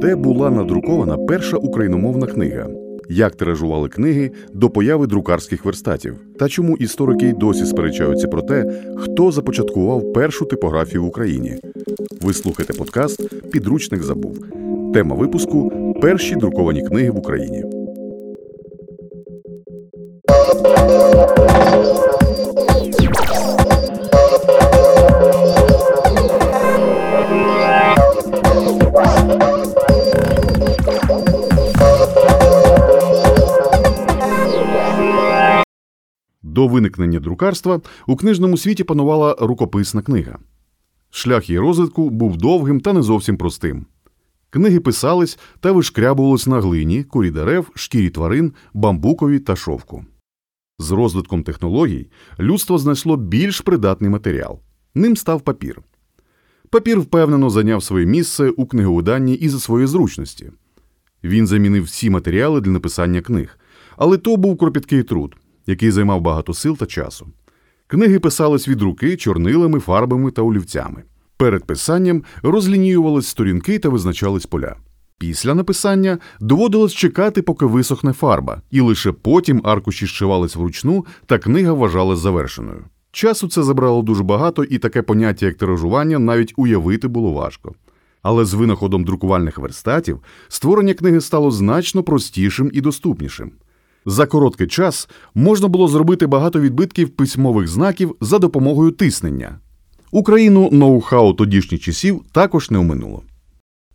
Де була надрукована перша україномовна книга? Як тиражували книги до появи друкарських верстатів? Та чому історики й досі сперечаються про те, хто започаткував першу типографію в Україні? Ви слухаєте подкаст Підручник забув. Тема випуску Перші друковані книги в Україні. До виникнення друкарства у книжному світі панувала рукописна книга. Шлях її розвитку був довгим та не зовсім простим. Книги писались та вишкрябувались на глині, курі дерев, шкірі тварин, бамбукові та шовку. З розвитком технологій людство знайшло більш придатний матеріал. Ним став папір. Папір впевнено зайняв своє місце у книговиданні і за своєї зручності. Він замінив всі матеріали для написання книг, але то був кропіткий труд, який займав багато сил та часу. Книги писались від руки чорнилами, фарбами та олівцями. Перед писанням розлініювались сторінки та визначались поля. Після написання доводилось чекати, поки висохне фарба, і лише потім аркуші зшивались вручну, та книга вважалась завершеною. Часу це забрало дуже багато, і таке поняття, як тиражування, навіть уявити було важко. Але з винаходом друкувальних верстатів створення книги стало значно простішим і доступнішим. За короткий час можна було зробити багато відбитків письмових знаків за допомогою тиснення. Україну ноу-хау тодішніх часів також не оминуло.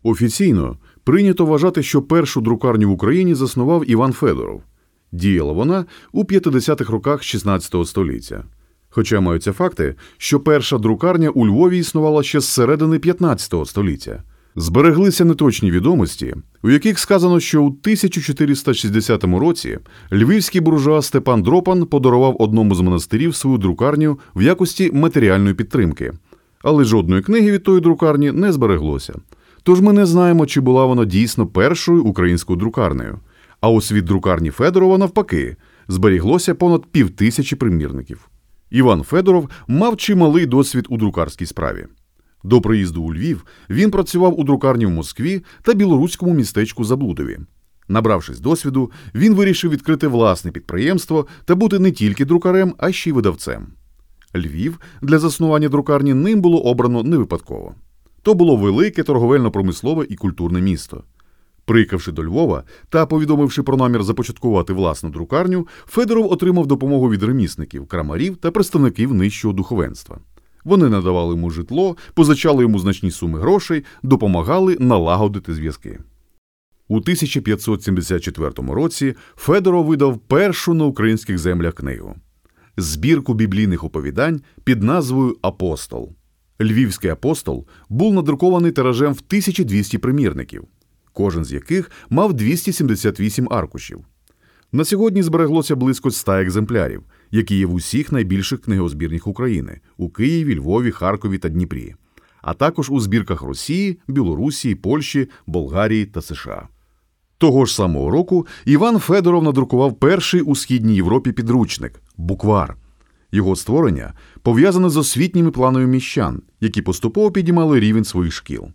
Офіційно прийнято вважати, що першу друкарню в Україні заснував Іван Федоров. Діяла вона у 50-х роках 16 століття. Хоча маються факти, що перша друкарня у Львові існувала ще з середини 15 століття. Збереглися неточні відомості, у яких сказано, що у 1460 році львівський буржуа Степан Дропан подарував одному з монастирів свою друкарню в якості матеріальної підтримки, але жодної книги від тої друкарні не збереглося. Тож ми не знаємо, чи була вона дійсно першою українською друкарнею. А ось від друкарні Федорова, навпаки, зберіглося понад півтисячі примірників. Іван Федоров мав чималий досвід у друкарській справі. До приїзду у Львів він працював у друкарні в Москві та білоруському містечку Заблудові. Набравшись досвіду, він вирішив відкрити власне підприємство та бути не тільки друкарем, а ще й видавцем. Львів для заснування друкарні ним було обрано не випадково. То було велике торговельно-промислове і культурне місто. Приїхавши до Львова та повідомивши про намір започаткувати власну друкарню, Федоров отримав допомогу від ремісників, крамарів та представників нижчого духовенства. Вони надавали йому житло, позичали йому значні суми грошей, допомагали налагодити зв'язки. У 1574 році Федоров видав першу на українських землях книгу збірку біблійних оповідань під назвою Апостол. Львівський апостол був надрукований тиражем в 1200 примірників, кожен з яких мав 278 аркушів. На сьогодні збереглося близько 100 екземплярів, які є в усіх найбільших книгозбірнях України у Києві, Львові, Харкові та Дніпрі, а також у збірках Росії, Білорусі, Польщі, Болгарії та США. Того ж самого року Іван Федоров надрукував перший у східній Європі підручник буквар. Його створення пов'язане з освітніми планами міщан, які поступово підіймали рівень своїх шкіл.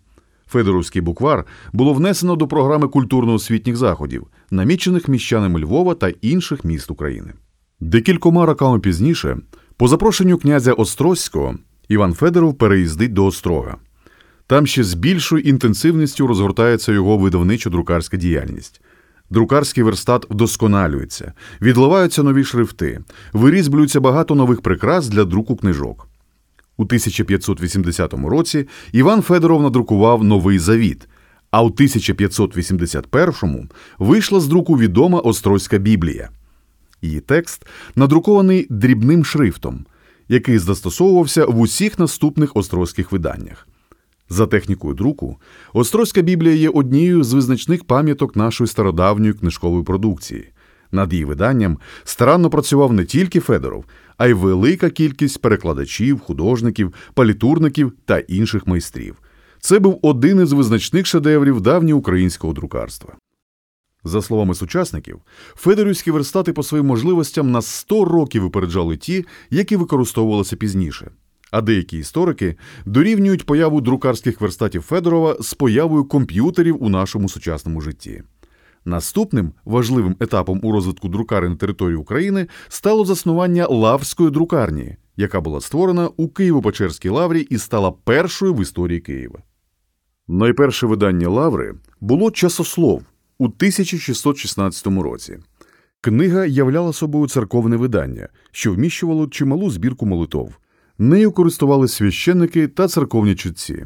Федоровський буквар було внесено до програми культурно-освітніх заходів, намічених міщанами Львова та інших міст України. Декількома роками пізніше, по запрошенню князя Острозького, Іван Федоров переїздить до Острога. Там ще з більшою інтенсивністю розгортається його видавничо-друкарська діяльність. Друкарський верстат вдосконалюється, відливаються нові шрифти, вирізблюється багато нових прикрас для друку книжок. У 1580 році Іван Федоров надрукував Новий Завіт, а у 1581 вийшла з друку відома Острозька Біблія. Її текст надрукований дрібним шрифтом, який застосовувався в усіх наступних острозьких виданнях. За технікою друку, Острозька Біблія є однією з визначних пам'яток нашої стародавньої книжкової продукції. Над її виданням старанно працював не тільки Федоров, а й велика кількість перекладачів, художників, палітурників та інших майстрів. Це був один із визначних шедеврів давньоукраїнського друкарства. За словами сучасників, федорівські верстати по своїм можливостям на 100 років випереджали ті, які використовувалися пізніше. А деякі історики дорівнюють появу друкарських верстатів Федорова з появою комп'ютерів у нашому сучасному житті. Наступним важливим етапом у розвитку друкари на території України стало заснування Лаврської друкарні, яка була створена у Києво-Печерській лаврі і стала першою в історії Києва. Найперше видання лаври було часослов у 1616 році. Книга являла собою церковне видання, що вміщувало чималу збірку молитов. Нею користувалися священники та церковні чутці.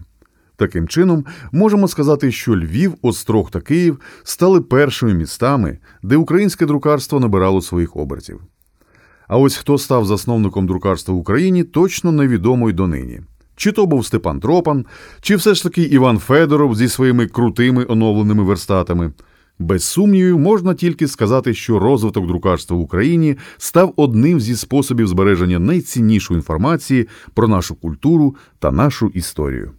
Таким чином, можемо сказати, що Львів, Острог та Київ стали першими містами, де українське друкарство набирало своїх обертів. А ось хто став засновником друкарства в Україні, точно невідомо й донині. Чи то був Степан Тропан, чи все ж таки Іван Федоров зі своїми крутими оновленими верстатами. Без сумнівів, можна тільки сказати, що розвиток друкарства в Україні став одним зі способів збереження найціннішої інформації про нашу культуру та нашу історію.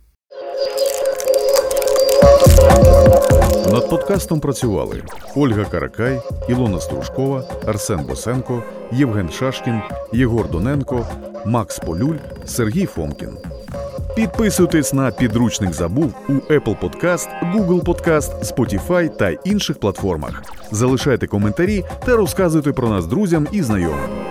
Над подкастом працювали Ольга Каракай, Ілона Стружкова, Арсен Босенко, Євген Шашкін, Єгор Доненко, Макс Полюль, Сергій Фомкін. Підписуйтесь на підручник забув у Apple Podcast, Google Podcast, Spotify та інших платформах. Залишайте коментарі та розказуйте про нас друзям і знайомим.